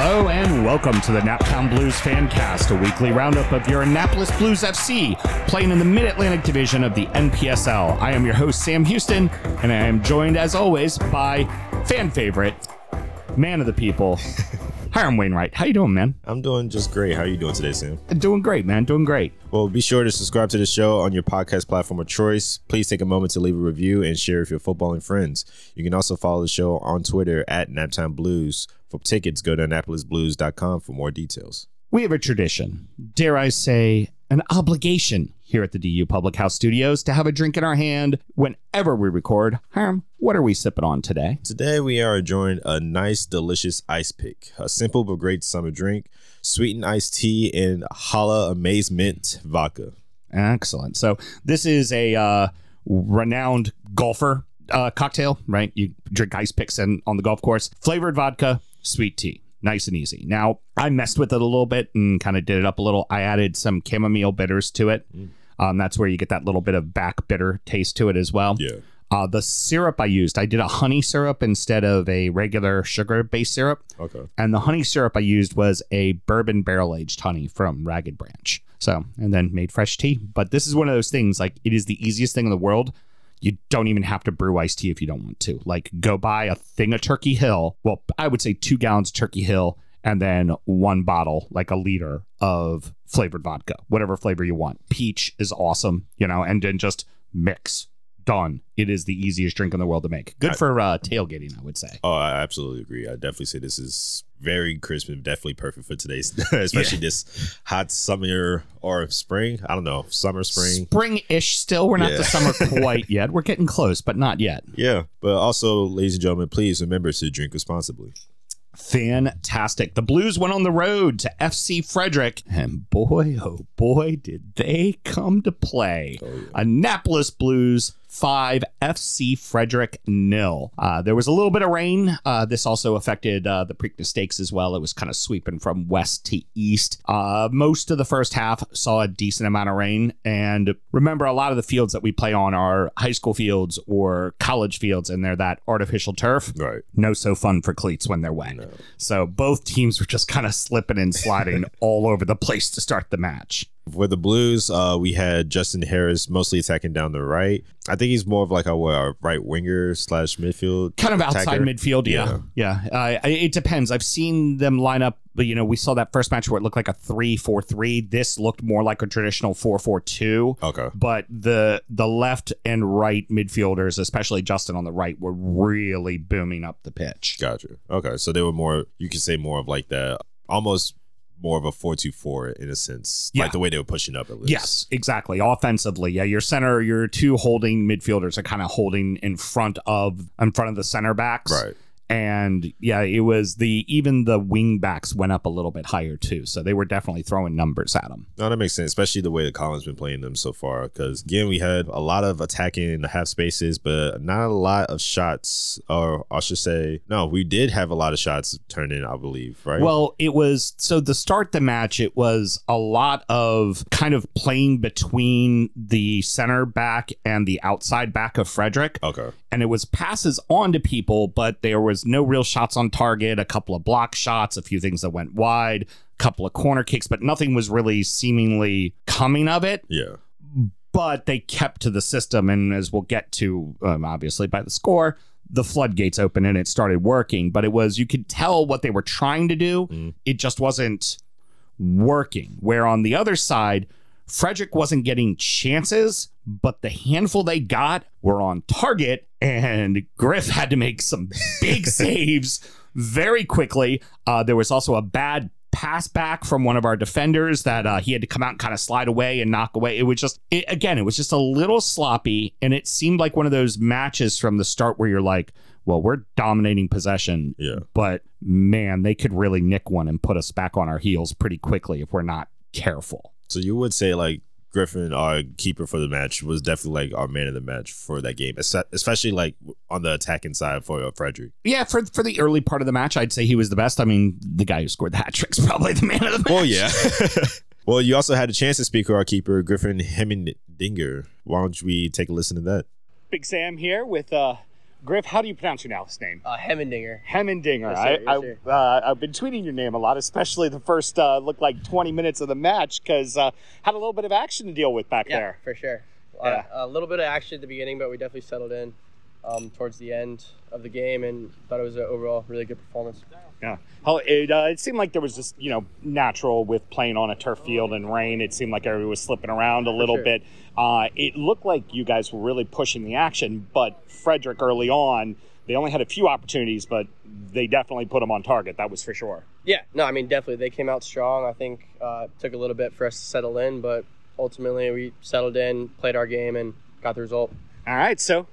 Hello and welcome to the Naptown Blues Fancast, a weekly roundup of your Annapolis Blues FC, playing in the Mid Atlantic Division of the NPSL. I am your host, Sam Houston, and I am joined, as always, by fan favorite, man of the people, Hiram Wainwright. How you doing, man? I'm doing just great. How are you doing today, Sam? Doing great, man. Doing great. Well, be sure to subscribe to the show on your podcast platform of choice. Please take a moment to leave a review and share with your footballing friends. You can also follow the show on Twitter at Naptown Blues. For tickets, go to AnnapolisBlues.com for more details. We have a tradition, dare I say, an obligation here at the DU Public House Studios to have a drink in our hand whenever we record. Hiram, what are we sipping on today? Today, we are enjoying a nice, delicious ice pick, a simple but great summer drink, sweetened iced tea, and Hala Amazement vodka. Excellent. So, this is a uh, renowned golfer uh, cocktail, right? You drink ice picks and on the golf course, flavored vodka, sweet tea. Nice and easy. Now, I messed with it a little bit and kind of did it up a little. I added some chamomile bitters to it. Um, that's where you get that little bit of back bitter taste to it as well. Yeah. Uh, the syrup I used, I did a honey syrup instead of a regular sugar based syrup. Okay. And the honey syrup I used was a bourbon barrel aged honey from Ragged Branch. So, and then made fresh tea. But this is one of those things like it is the easiest thing in the world. You don't even have to brew iced tea if you don't want to. Like, go buy a thing of Turkey Hill. Well, I would say two gallons of Turkey Hill and then one bottle, like a liter of flavored vodka, whatever flavor you want. Peach is awesome, you know, and then just mix. Done. It is the easiest drink in the world to make. Good for uh, tailgating, I would say. Oh, I absolutely agree. I definitely say this is very crisp and definitely perfect for today's, especially this hot summer or spring. I don't know, summer, spring. Spring-ish still. We're not Yeah. to summer quite yet. We're getting close, but not yet. Yeah, but also, ladies and gentlemen, please remember to drink responsibly. Fantastic. The Blues went on the road to FC Frederick, and boy, oh boy, did they come to play. Annapolis Blues 5, FC Frederick nil. Uh, there was a little bit of rain. Uh, this also affected uh, the Preakness Stakes as well. It was kind of sweeping from west to east. Uh, most of the first half saw a decent amount of rain. And remember, a lot of the fields that we play on are high school fields or college fields, and they're that artificial turf Right. no so fun for cleats when they're wet. So both teams were just kind of slipping and sliding all over the place to start the match. For the Blues, uh, we had Justin Harris mostly attacking down the right. I think he's more of like a, what, a right winger slash midfield. Kind of outside midfield, yeah, yeah. Uh, it depends. I've seen them line up. But you know, we saw that first match where it looked like a three-four-three. This looked more like a traditional four-four-two. Okay. But the the left and right midfielders, especially Justin on the right, were really booming up the pitch. Gotcha. Okay. So they were more, you could say more of like the almost more of a 4 2 4 in a sense. Yeah. Like the way they were pushing up at least. Yes, exactly. Offensively, yeah, your center, your two holding midfielders are kind of holding in front of in front of the center backs, Right. And yeah, it was the even the wing backs went up a little bit higher too, so they were definitely throwing numbers at them. No, that makes sense, especially the way that Collin's been playing them so far. Because again, we had a lot of attacking in the half spaces, but not a lot of shots. Or I should say, no, we did have a lot of shots turned in, I believe. Right. Well, it was so to start the match, it was a lot of kind of playing between the center back and the outside back of Frederick. okay. and it was passes on to people, but there was no real shots on target, a couple of block shots, a few things that went wide, a couple of corner kicks, but nothing was really seemingly coming of it. Yeah. But they kept to the system, and as we'll get to, um, obviously, by the score, the floodgates opened and it started working. But it was, you could tell what they were trying to do. Mm. It just wasn't working. Where on the other side, Frederick wasn't getting chances, but the handful they got were on target, and Griff had to make some big saves very quickly. Uh, there was also a bad pass back from one of our defenders that uh, he had to come out and kind of slide away and knock away. It was just, it, again, it was just a little sloppy, and it seemed like one of those matches from the start where you're like, well, we're dominating possession, Yeah. but man, they could really nick one and put us back on our heels pretty quickly if we're not careful. So you would say like Griffin, our keeper for the match, was definitely like our man of the match for that game, especially like on the attacking side for uh, Frederick. Yeah, for for the early part of the match, I'd say he was the best. I mean, the guy who scored the hat trick's probably the man of the match. Well, yeah. well, you also had a chance to speak with our keeper, Griffin Hemmendinger. Why don't we take a listen to that? Big Sam here with uh Griff, how do you pronounce your last name? Uh, Hemmendinger. Hemmendinger. Yes, sir. Yes, I, sir. I, uh, I've been tweeting your name a lot, especially the first uh, looked like 20 minutes of the match because uh, had a little bit of action to deal with back there. Yeah, there. for sure. Yeah. Uh, a little bit of action at the beginning, but we definitely settled in um, towards the end of the game and thought it was an overall really good performance. Yeah. It, uh, it seemed like there was just, you know, natural with playing on a turf field and rain. It seemed like everybody was slipping around a little sure. bit. Uh, it looked like you guys were really pushing the action, but Frederick early on, they only had a few opportunities, but they definitely put them on target. That was for sure. Yeah, no, I mean, definitely. They came out strong. I think uh, it took a little bit for us to settle in, but ultimately we settled in, played our game, and got the result. All right. So,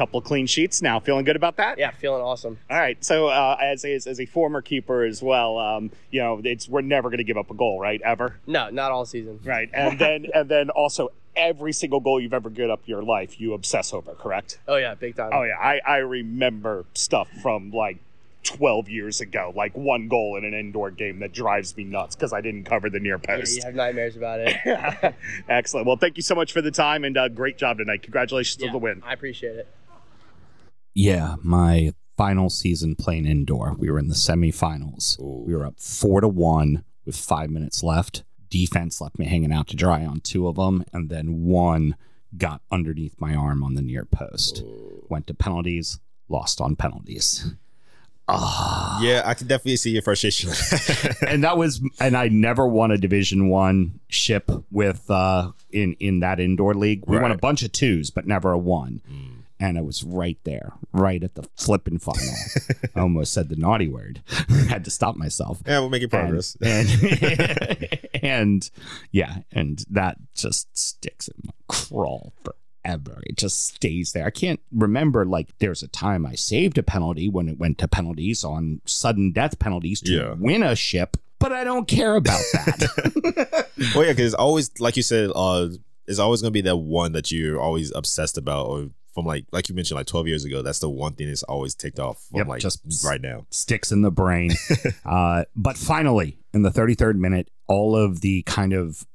couple clean sheets now. Feeling good about that? Yeah, feeling awesome. All right. So, uh, as, a, as a former keeper as well, um, you know, it's we're never going to give up a goal, right? Ever. No, not all season. Right. And then and then also every single goal you've ever given up in your life, you obsess over, correct? Oh, yeah, big time. Oh yeah, I, I remember stuff from like 12 years ago, like one goal in an indoor game that drives me nuts because I didn't cover the near Yeah, post. you have nightmares about it. Excellent. Well, thank you so much for the time and uh, great job tonight. Congratulations Yeah, on the win. I appreciate it. Yeah, my final season playing indoor. We were in the semifinals. Ooh. We were up four to one with five minutes left. Defense left me hanging out to dry on two of them, and then one got underneath my arm on the near post. Went to penalties, lost on penalties. Ah. Yeah, I can definitely see your frustration. and that was and I never won a division 1 ship with uh in in that indoor league. We won a bunch of twos but never a one. And it was right there, right at the flipping final. I almost said the naughty word. Had to stop myself. yeah, we're making progress. And, and, and yeah, and that just sticks in my crawl forever. It just stays there. I can't remember like there's a time I saved a penalty when it went to penalties on sudden death penalties to Yeah. win a ship, but I don't care about that. well, yeah, because it's always like you said, uh, it's always gonna be that one that you're always obsessed about, or from like like you mentioned, like 12 years ago. That's the one thing that's always ticked off from Yep, like just- right now. sticks in the brain. uh, but finally, in the 33rd minute, all of the kind of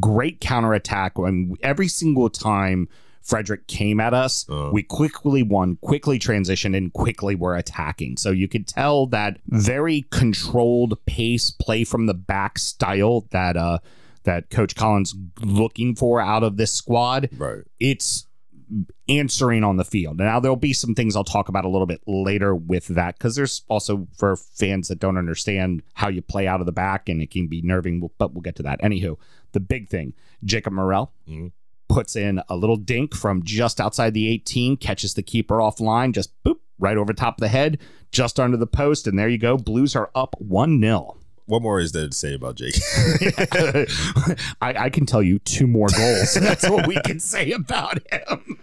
great counterattack, when every single time Frederick came at us, Uh. we quickly won, quickly transitioned, and quickly were attacking. So you could tell that very controlled pace, play from the back style that uh, that Coach Collin's looking for out of this squad Right. it's answering on the field. Now there'll be some things I'll talk about a little bit later with that because there's also for fans that don't understand how you play out of the back and it can be nerving, but we'll get to that. Anywho, the big thing, Jacob Morel Mhm. puts in a little dink from just outside the 18, catches the keeper offline, just boop right over top of the head, just under the post, and there you go. Blues are up one 0 What more is there to say about Jake? I, I can tell you two more goals. That's what we can say about him.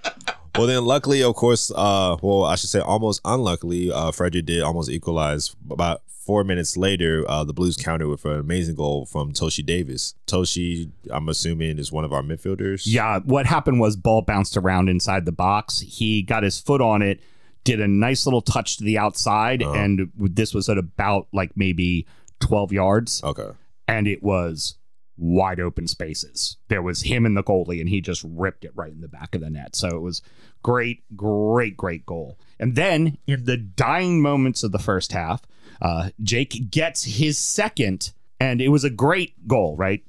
well, then, luckily, of course, uh, well, I should say almost unluckily, uh, Frederick did almost equalize. About four minutes later, uh, the Blues countered with an amazing goal from Toshi Davis. Toshi, I'm assuming, is one of our midfielders. Yeah, what happened was ball bounced around inside the box. He got his foot on it, did a nice little touch to the outside, Uh-huh. and this was at about like maybe 12 yards, Okay. and it was wide open spaces. There was him and the goalie, and he just ripped it right in the back of the net. So it was great, great, great goal. And then in the dying moments of the first half, uh, Jake gets his second, and it was a great goal, right?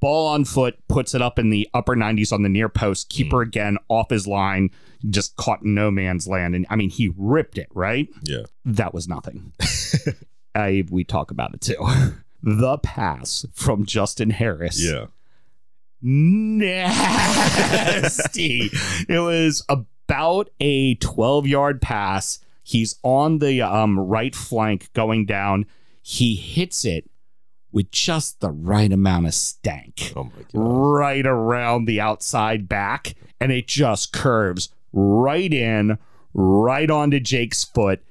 Ball on foot, puts it up in the upper 90s on the near post. Keeper again off his line, just caught in no man's land. And I mean, he ripped it, right? Yeah. That was nothing. I, we talk about it too. The pass from Justin Harris Yeah. nasty. it was about a 12 yard pass. He's on the um, right flank going down. He hits it with just the right amount of stank Oh my god. right around the outside back, and it just curves right in, right onto Jake's foot,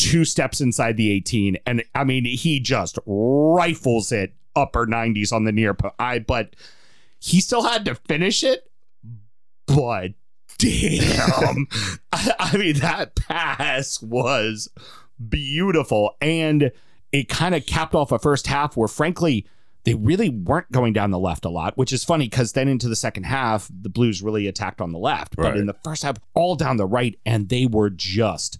two steps inside the 18. And I mean, he just rifles it upper 90s on the near po- I but he still had to finish it, but damn. I, I mean, that pass was beautiful. And it kind of capped off a first half where, frankly, they really weren't going down the left a lot, which is funny because then into the second half, the Blues really attacked on the left. But Right. in the first half, all down the right, and they were just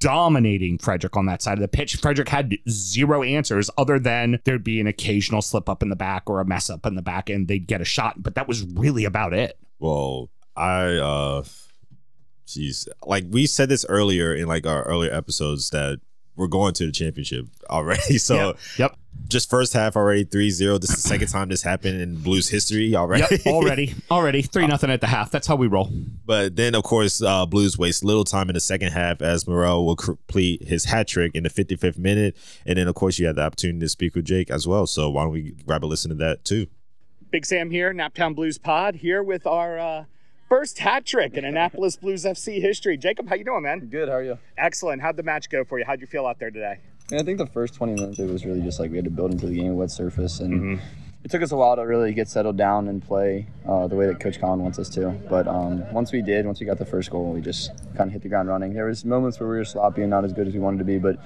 dominating Frederick on that side of the pitch. Frederick had zero answers other than there'd be an occasional slip up in the back or a mess up in the back, and they'd get a shot. But that was really about it. Well, I uh jeez. Like we said this earlier in like our earlier episodes that we're going to the championship already. So Yep. Yep. just first half already 3-0. This is the second time this happened in Blues history already. Yep. Already. Already. Three nothing at the half. That's how we roll. But then, of course, uh, Blues waste little time in the second half as Morel will complete his hat trick in the 55th minute. And then, of course, you had the opportunity to speak with Jake as well. So why don't we grab a listen to that too? Big Sam here, Naptown Blues Pod, here with our uh, first hat trick in Annapolis Blues FC history. Jacob, how you doing, man? Good. How are you? Excellent. How'd the match go for you? How'd you feel out there today? Yeah, I think the first 20 minutes it was really just like we had to build into the game, wet surface, and Mm-hmm. it took us a while to really get settled down and play uh, the way that Coach Collin wants us to. But um, once we did, once we got the first goal, we just kind of hit the ground running. There was moments where we were sloppy and not as good as we wanted to be, but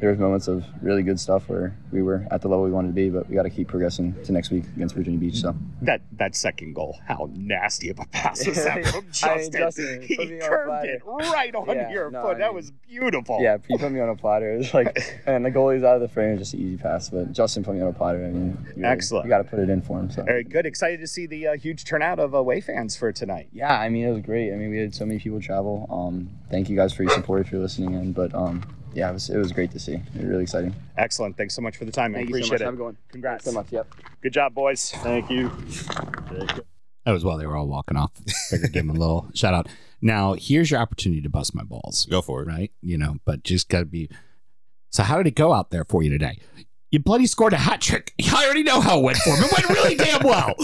there was moments of really good stuff where we were at the level we wanted to be. But we got to keep progressing to next week against Virginia Beach. So That that second goal, how nasty of a pass was that from I mean, Justin? Justin he put me on a curved it right on Yeah, your no, foot. I that mean- was beautiful. yeah, he put me on a platter. It was like, and the goalie's out of the frame. Just an easy pass. But Justin put me on a platter. I mean, really- Excellent. You got to put it in for him. So. Very good. Excited to see the uh, huge turnout of away fans for tonight. Yeah, I mean it was great. I mean we had so many people travel. Um, thank you guys for your support if you're listening in. But um, yeah, it was, it was great to see. It was really exciting. Excellent. Thanks so much for the time. man. Thank you so Appreciate much. it. Have a good one. Congrats. So much. Yep. Good job, boys. Thank you. That was while they were all walking off. Figured give them a little shout out. Now, here's your opportunity to bust my balls. Go for it. right? You know, but just got to be. So, how did it go out there for you today? You bloody scored a hat trick. I already know how it went for him. It went really damn well.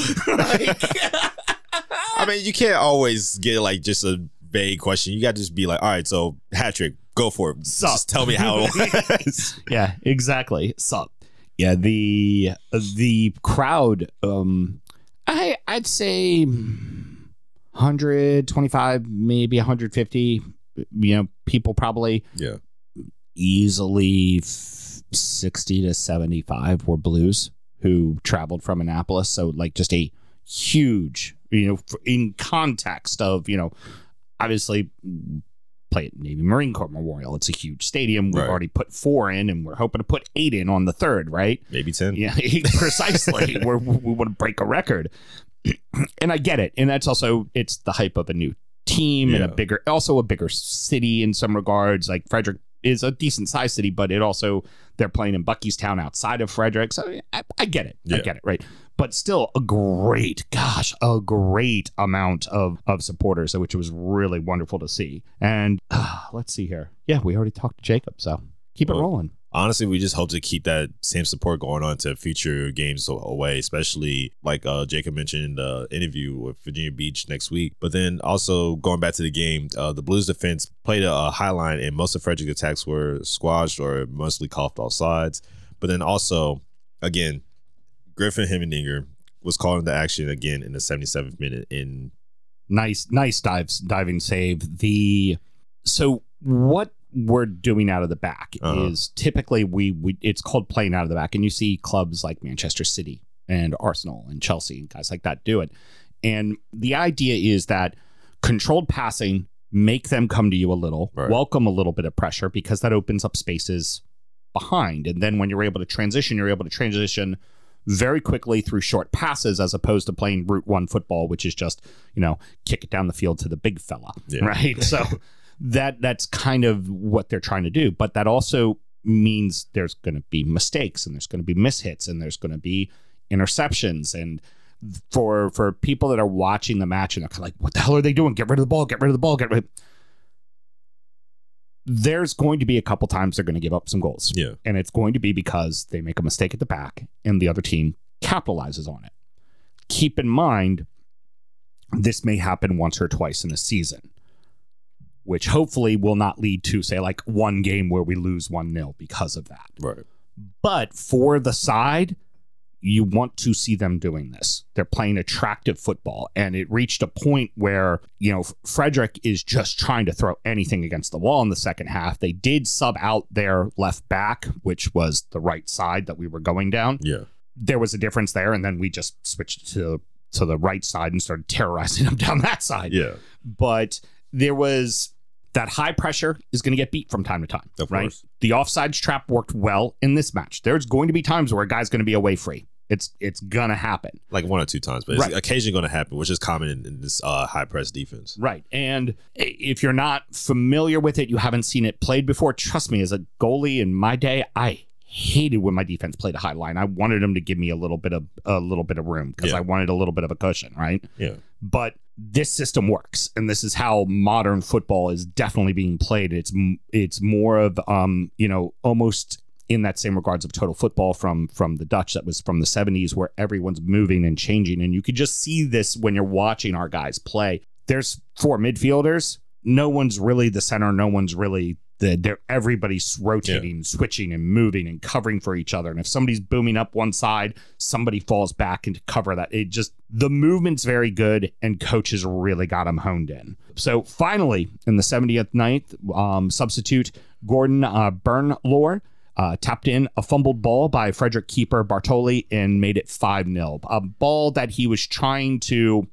I mean, you can't always get like just a vague question. You got to just be like, all right, so hat trick, go for it. Sup. Just tell me how it was. yeah, exactly. So, yeah, the the crowd. Um, I I'd say 125, maybe 150. You know, people probably yeah. easily 60 to 75 were blues who traveled from Annapolis. So, like, just a huge, you know, in context of, you know, obviously play at Navy Marine Corps Memorial. It's a huge stadium. We've Right. already put four in, and we're hoping to put eight in on the third, right? Maybe 10. Yeah, precisely. we're, we want to break a record, and I get it. And that's also it's the hype of a new team and a bigger, also a bigger city in some regards. Like Frederick is a decent sized city, but it also they're playing in Buckeystown outside of Frederick, so I, I get it. I get it. Right. But still, a great, gosh, a great amount of of supporters, which was really wonderful to see. And uh, let's see here. Yeah, we already talked to Jacob, so keep it rolling. honestly, we just hope to keep that same support going on to future games away, especially like uh, Jacob mentioned in the interview with Virginia Beach next week. But then also going back to the game, uh, the Blues defense played a, a high line, and most of Frederick's attacks were squashed or mostly coughed off sides. But then also, again, Griffin Hemmendinger was called into action again in the 77th minute in nice nice dives diving save the so what we're doing out of the back Uh-huh. is typically we we it's called playing out of the back and you see clubs like manchester city and arsenal and chelsea and guys like that do it and the idea is that controlled passing make them come to you a little Right. welcome a little bit of pressure because that opens up spaces behind and then when you're able to transition you're able to transition very quickly through short passes as opposed to playing route one football, which is just, you know, kick it down the field to the big fella. Yeah. Right. So that that's kind of what they're trying to do. But that also means there's gonna be mistakes and there's gonna be mishits and there's gonna be interceptions and for for people that are watching the match and they're kind of like, what the hell are they doing? Get rid of the ball, get rid of the ball, get rid there's going to be a couple times they're going to give up some goals yeah and it's going to be because they make a mistake at the back and the other team capitalizes on it. Keep in mind, this may happen once or twice in a season, which hopefully will not lead to, say, like one game where we lose 1 0 because of that. right But for the side, you want to see them doing this. They're playing attractive football. And it reached a point where, you know, Frederick is just trying to throw anything against the wall in the second half. They did sub out their left back, which was the right side that we were going down. yeah there was a difference there, and then we just switched to to the right side and started terrorizing them down that side. Yeah. But there was that high pressure is going to get beat from time to time, Of right? course. The offsides trap worked well in this match. There's going to be times where a guy's going to be away free. It's it's gonna happen. Like one or two times, but it's Right. occasionally going to happen, which is common in, in this uh, high press defense. Right. And if you're not familiar with it, you haven't seen it played before, trust me, as a goalie in my day, I hated when my defense played a high line. I wanted them to give me a little bit of a little bit of room because Yeah. I wanted a little bit of a cushion, right? Yeah. But this system works, and this is how modern football is definitely being played. It's it's more of um you know almost in that same regards of total football from from the Dutch that was from the 70s where everyone's moving and changing and you could just see this when you're watching our guys play. There's four midfielders, no one's really the center, no one's really the they're everybody's rotating, switching and moving and covering for each other. And if somebody's booming up one side, somebody falls back into cover that. It just the movement's very good and coaches really got them honed in. So finally, in the 70th ninth, um, substitute Gordon uh, uh, tapped in a fumbled ball by Frederick keeper Bartoli and made it 5 0. A ball that he was trying to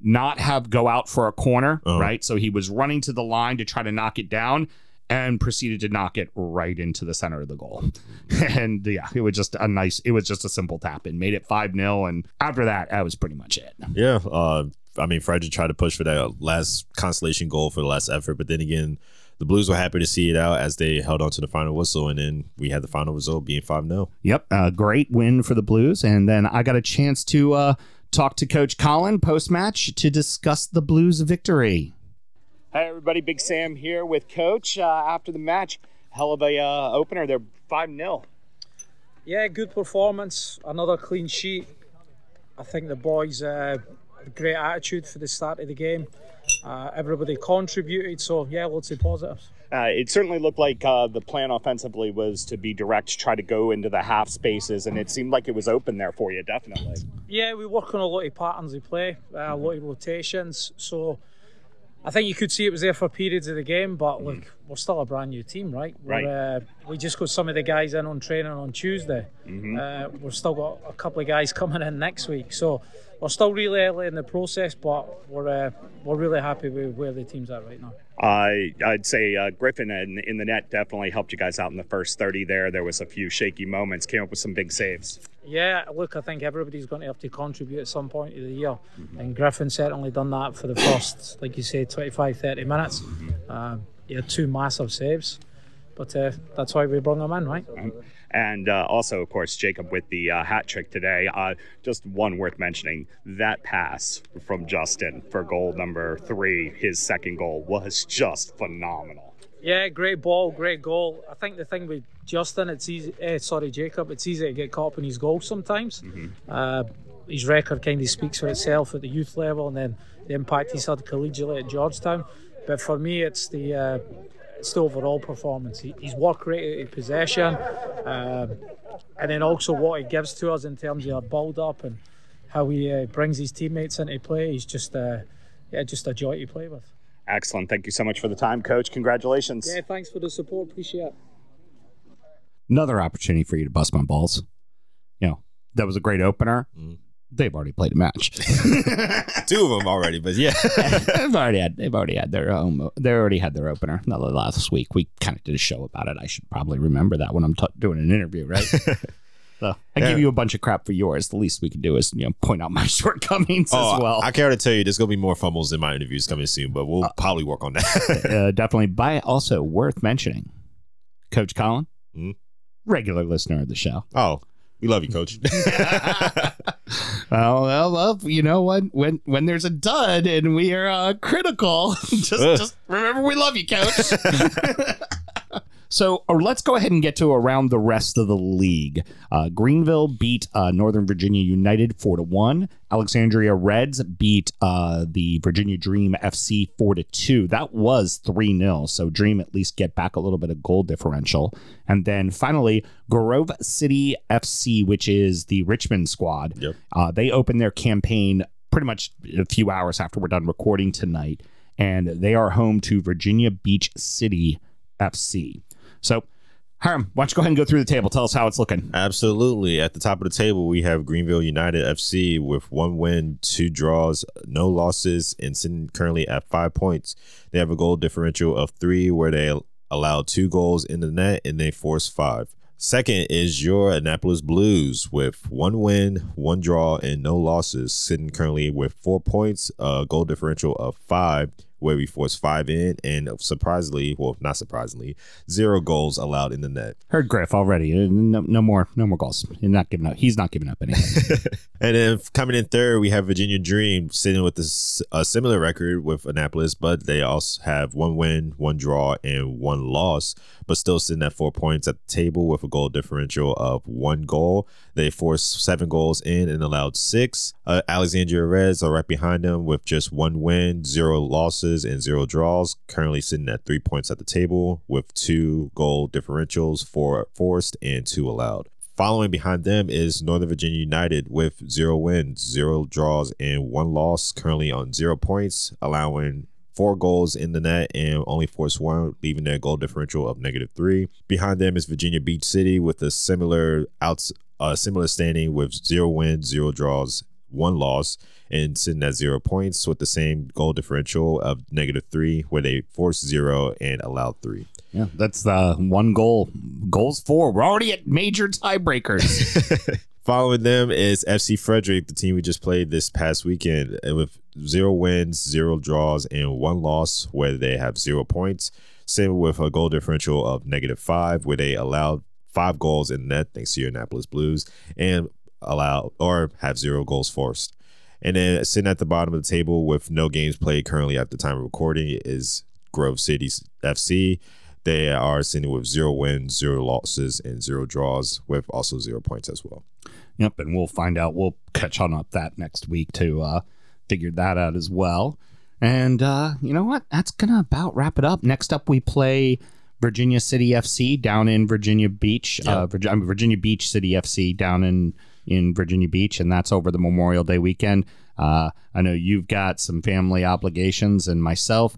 not have go out for a corner, Uh-huh. right? So he was running to the line to try to knock it down and proceeded to knock it right into the center of the goal. and yeah, it was just a nice, it was just a simple tap and made it 5 0. And after that, that was pretty much it. Yeah. Uh, I mean, Frederick tried to push for that last consolation goal for the last effort, but then again, the Blues were happy to see it out as they held on to the final whistle, and then we had the final result being 5 0. Yep, a great win for the Blues. And then I got a chance to uh, talk to Coach Collin post match to discuss the Blues victory. Hey everybody, Big Sam here with Coach. Uh, after the match, hell of a uh, opener. They're five 0 Yeah, good performance. Another clean sheet. I think the boys uh, a great attitude for the start of the game. Uh, everybody contributed, so yeah, lots of positives. Uh, it certainly looked like uh, the plan offensively was to be direct, try to go into the half spaces, and it seemed like it was open there for you, definitely. Yeah, we work on a lot of patterns of play, uh, a lot of rotations. So I think you could see it was there for periods of the game, but look, we're still a brand new team, right? Right. We're, uh, we just got some of the guys in on training on Tuesday. Uh, we've still got a couple of guys coming in next week, so we're still really early in the process, but we're uh, we're really happy with where the team's at right now. I I'd say uh, Griffin in, in the net definitely helped you guys out in the first 30 there. There was a few shaky moments, came up with some big saves. Yeah, look, I think everybody's going to have to contribute at some point of the year. And Griffin certainly done that for the first, like you say, 25, 30 minutes. Um, he had two massive saves. But uh, that's why we brought him in, right? And uh, also, of course, Jacob with the uh, hat trick today. Uh, just one worth mentioning that pass from Justin for goal number three, his second goal, was just phenomenal. Yeah, great ball, great goal. I think the thing with Justin, it's easy. Eh, sorry, Jacob, it's easy to get caught up in his goals sometimes. Uh, his record kind of speaks for itself at the youth level, and then the impact he's had collegiately at Georgetown. But for me, it's the uh, it's the overall performance. He, his work rate at possession, um, and then also what he gives to us in terms of a build up and how he uh, brings his teammates into play. He's just uh, yeah, just a joy to play with. Excellent. Thank you so much for the time, Coach. Congratulations. Yeah, thanks for the support. Appreciate it. Another opportunity for you to bust my balls. You know, that was a great opener. They've already played a match. Two of them already, but yeah. they've already had they've already had their own they already had their opener. Not last week. We kind of did a show about it. I should probably remember that when I'm t- doing an interview, right? so I Yeah. give you a bunch of crap for yours. The least we can do is you know point out my shortcomings Oh, as well. I care to tell you, there's gonna be more fumbles in my interviews coming soon, but we'll probably work on that. uh, definitely. By also worth mentioning, Coach Collin, Mhm. regular listener of the show. oh, we love you, Coach. Well, well, well, you know what? When when there's a dud and we are uh, critical, just Ugh. just remember we love you, coach. so uh, let's go ahead and get to around the rest of the league. Uh, Greenville beat uh, Northern Virginia United four to one. Alexandria Reds beat uh, the Virginia Dream FC four to two. That was three 0 So Dream at least get back a little bit of goal differential. And then finally, Grove City FC, which is the Richmond squad. Yep. Uh, they opened their campaign pretty much a few hours after we're done recording tonight, and they are home to Virginia Beach City FC. So Hiram, why don't you go ahead and go through the table? Tell us how it's looking. Absolutely. At the top of the table, we have Greenville United FC with one win, two draws, no losses, and sitting currently at five points. They have a goal differential of three, where they allow two goals in the net and they force five. Second is your Annapolis Blues with one win, one draw, and no losses, sitting currently with four points, a goal differential of five, where we forced five in, and surprisingly, well, not surprisingly, zero goals allowed in the net. Heard Griff already. Uh, No, no more, no more goals. He's not giving up. He's not giving up anything. And then coming in third, we have Virginia Dream sitting with this, a similar record with Annapolis, but they also have one win, one draw, and one loss, but still sitting at four points at the table with a goal differential of one goal. They forced seven goals in and allowed six. Uh, Alexandria Reds are right behind them with just one win, zero losses, and zero draws. Currently sitting at three points at the table with two goal differentials, four forced and two allowed. Following behind them is Northern Virginia United with zero wins, zero draws, and one loss. Currently on zero points, allowing four goals in the net and only forced one, leaving their goal differential of negative three. Behind them is Virginia Beach City with a similar outs, uh, similar standing with zero wins, zero draws, one loss, and sitting at zero points with the same goal differential of negative three, where they forced zero and allowed three. yeah, that's the one goal. Goals four. We're already at major tiebreakers. Following them is FC Frederick, the team we just played this past weekend, uh, with zero wins, zero draws, and one loss, where they have zero points. Same with a goal differential of negative five, where they allowed five goals in net, thanks to your Annapolis Blues, and allow or have zero goals forced. And then sitting at the bottom of the table with no games played currently at the time of recording is Grove City FC. They are sitting with zero wins, zero losses, and zero draws, with also zero points as well. Yep, and we'll find out. We'll catch on up that next week to uh, figure that out as well. And uh, you know what? That's gonna about wrap it up. Next up, we play Virginia City FC down in Virginia Beach. Uh, Virginia, Virginia Beach City FC down in in Virginia Beach, and that's over the Memorial Day weekend. Uh, I know you've got some family obligations, and myself.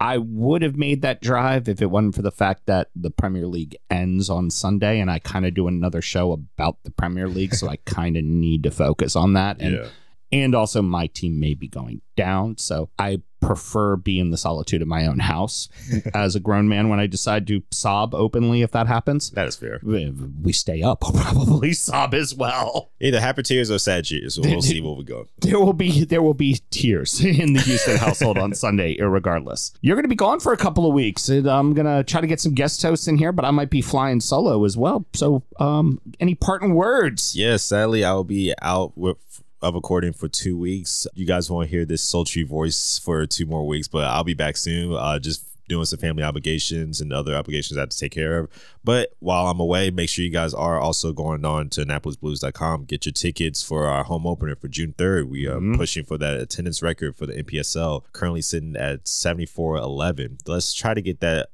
I would have made that drive if it wasn't for the fact that the Premier League ends on Sunday, and I kind of do another show about the Premier League, so I kind of need to focus on that. And and also my team may be going down, so I prefer being in the solitude of my own house as a grown man when I decide to sob openly if that happens. That is fair. We stay up, I'll probably sob as well. Either happy tears or sad tears. We'll see where we go. There will be there will be tears in the Houston household on Sunday, irregardless. You're going to be gone for a couple of weeks. And I'm going to try to get some guest hosts in here, but I might be flying solo as well. So, um, any parting words? Yeah, sadly, I will be out with of recording for two weeks. You guys won't hear this sultry voice for two more weeks, but I'll be back soon. Uh, just doing some family obligations and other obligations I have to take care of. But while I'm away, make sure you guys are also going on to AnnapolisBlues.com. Get your tickets for our home opener for June 3rd. We are pushing for that attendance record for the NPSL, currently sitting at 7411. Let's try to get that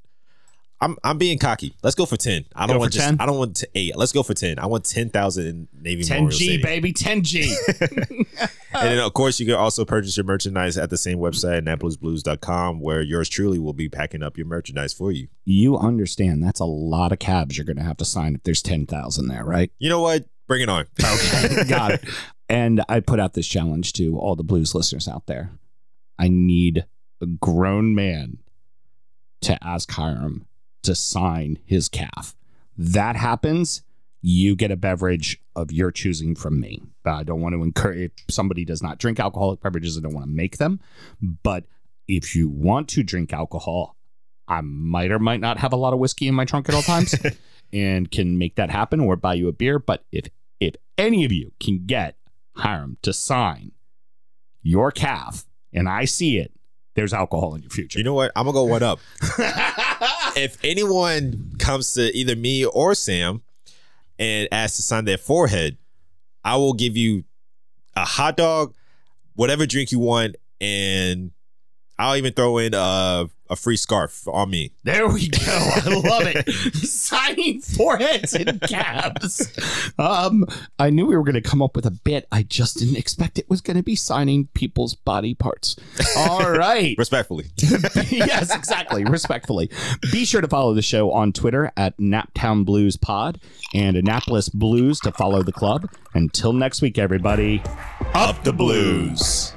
I'm I'm being cocky. Let's go for ten. I don't Go want just 10? I don't want t- eight. Let's go for ten. I want ten thousand in Navy 10G, baby, 10G. And then of course you can also purchase your merchandise at the same website, AnnapolisBlues.com, where yours truly will be packing up your merchandise for you. you understand that's a lot of cabs you're going to have to sign if there's 10,000 there, right? You know what? Bring it on. Okay, got it. And I put out this challenge to all the blues listeners out there. I need a grown man to ask Hiram to sign his calf. That happens, you get a beverage of your choosing from me. I don't want to encourage if somebody does not drink alcoholic beverages, I don't want to make them. But if you want to drink alcohol, I might or might not have a lot of whiskey in my trunk at all times and can make that happen or buy you a beer. But if if any of you can get Hiram to sign your calf and I see it, there's alcohol in your future. You know what? I'm gonna go one up. if anyone comes to either me or Sam and asks to sign their forehead, I will give you a hot dog, whatever drink you want, and I'll even throw in uh a free scarf on me. There we go. I love it. Signing foreheads and calves. Um, I knew we were going to come up with a bit. I just didn't expect it was going to be signing people's body parts. All right. Respectfully. yes, exactly. Respectfully. Be sure to follow the show on Twitter at Naptown Blues Pod and Annapolis Blues to follow the club. Until next week, everybody, up the blues.